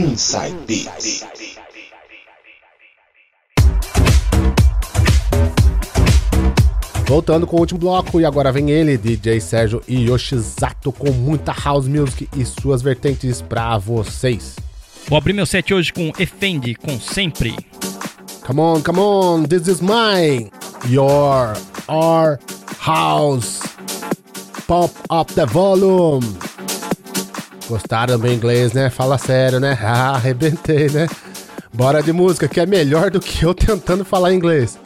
Inside Beats. Voltando com o último bloco, e agora vem ele, DJ Sérgio Yoshizato, com muita house music e suas vertentes pra vocês. Vou abrir meu set hoje com Efendi, com Sempre. Come on, come on, this is mine, your, our house. Pop up the volume. Gostaram do meu inglês, né? Fala sério, né? Ah, arrebentei, né? Bora de música, que é melhor do que eu tentando falar inglês.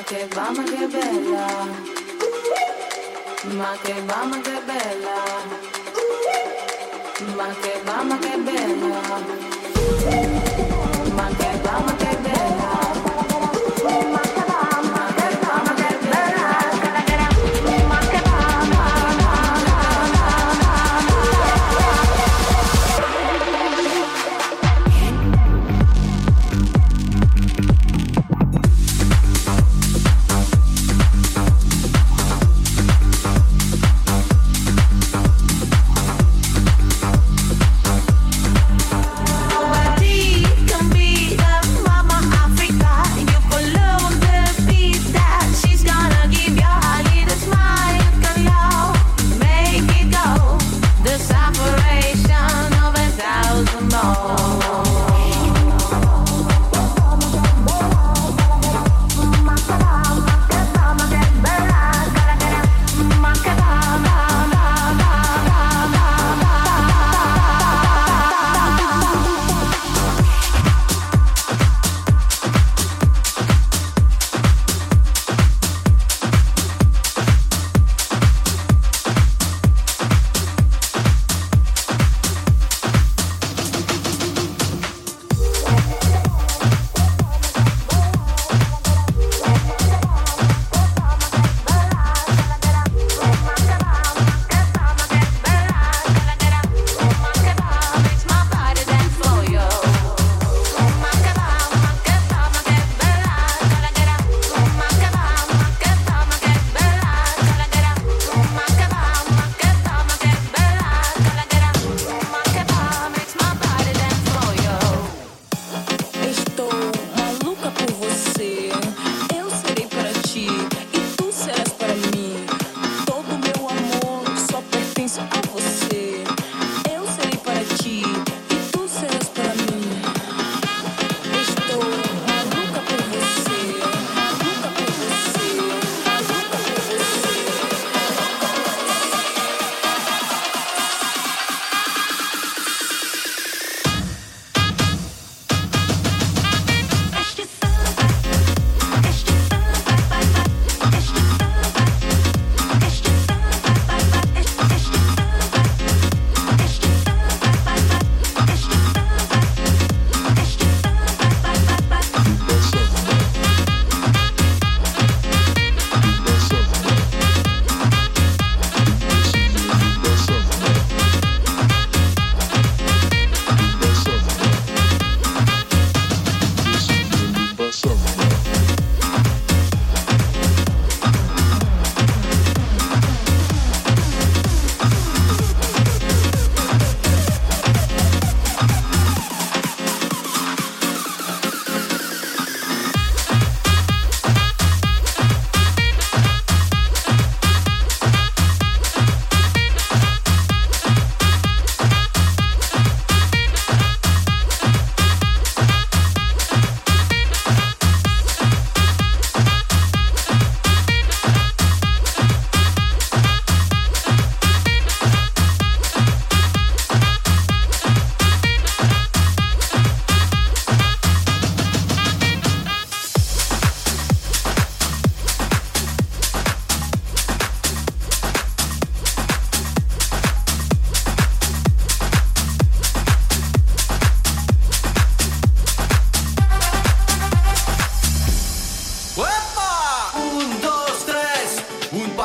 Ma che va, ma che bella. Ma che va, ma che bella. Ma che va, ma che bella.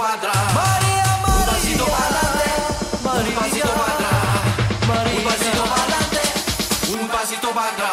para atrás. María, María. Un pasito para adelante. María, un pasito para atrás. María, un pasito para. Un pasito para.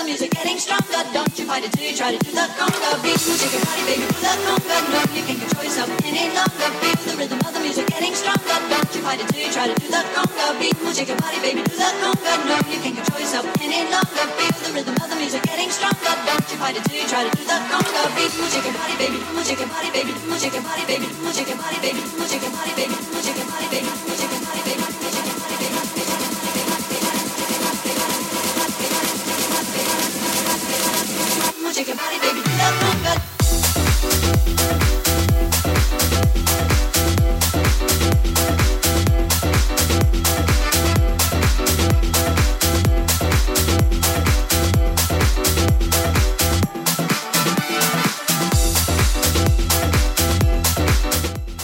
The music getting stronger. Don't you fight it till you try to do the conga beat. Shake your body, baby, do the conga. No, you can't control yourself any longer. Feel the rhythm of the music getting stronger. Don't you fight it till you try to do the conga beat. Shake your body, baby, do the conga. No, you can't control yourself any longer. Feel the rhythm of the music getting stronger. Don't you fight it till you try to do the conga beat. Shake your body, baby, shake your body, baby, shake your body, baby, shake your body, baby, shake your body, baby, shake your body, baby, your body,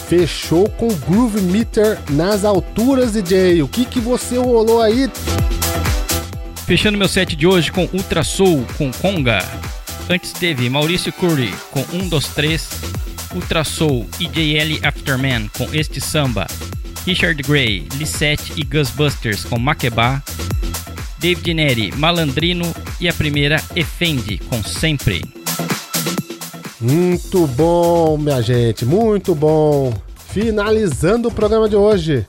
Fechou com Groove Meter nas alturas, DJ. O que que você rolou aí? Fechando meu set de hoje com Ultra Soul com Conga. Antes teve Maurício Curry com 1, 2, 3, Ultra Soul e JL Afterman com este samba, Richard Gray, Lissette e Gus Busters com Makeba, David Neri, Malandrino e a primeira Efendi com Sempre. Muito bom, minha gente, muito bom. Finalizando o programa de hoje.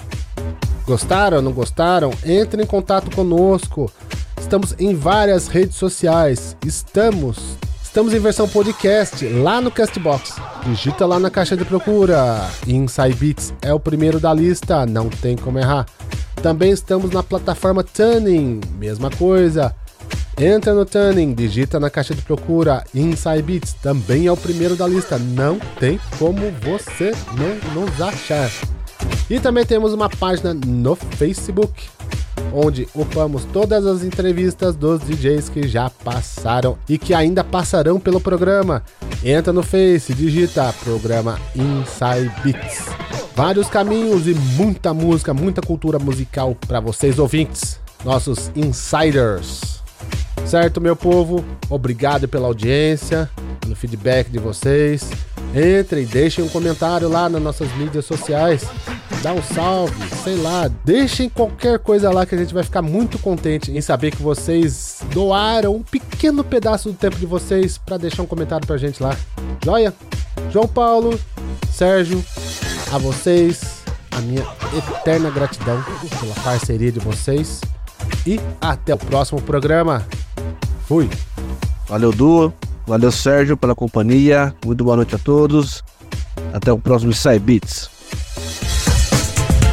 Gostaram? Não gostaram? Entre em contato conosco. Estamos em várias redes sociais. Estamos, estamos em versão podcast lá no Castbox. Digita lá na caixa de procura. Inside Beats é o primeiro da lista, não tem como errar. Também estamos na plataforma Tuning, mesma coisa. Entra no Tuning, digita na caixa de procura Inside Beats, também é o primeiro da lista, não tem como você não nos achar. E também temos uma página no Facebook, onde upamos todas as entrevistas dos DJs que já passaram e que ainda passarão pelo programa. Entra no Face, digita programa Inside Beats. Vários caminhos e muita música, muita cultura musical para vocês ouvintes, nossos insiders. Certo, meu povo? Obrigado pela audiência, pelo feedback de vocês. Entrem, deixem um comentário lá nas nossas mídias sociais. Dá um salve, sei lá. Deixem qualquer coisa lá que a gente vai ficar muito contente em saber que vocês doaram um pequeno pedaço do tempo de vocês para deixar um comentário pra gente lá. Joia? João Paulo, Sérgio, a vocês, a minha eterna gratidão pela parceria de vocês. E até o próximo programa. Fui. Valeu, Du. Valeu, Sérgio, pela companhia. Muito boa noite a todos. Até o próximo Inside Beats.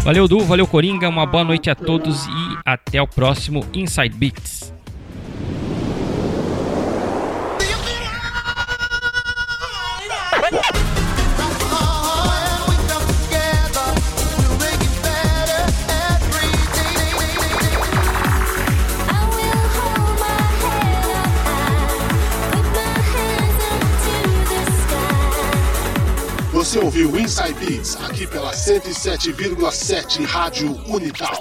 Valeu, Du, valeu, Coringa, uma boa noite a todos e até o próximo Inside Beats. Ouviu Inside Beats aqui pela 107,7 Rádio Unital.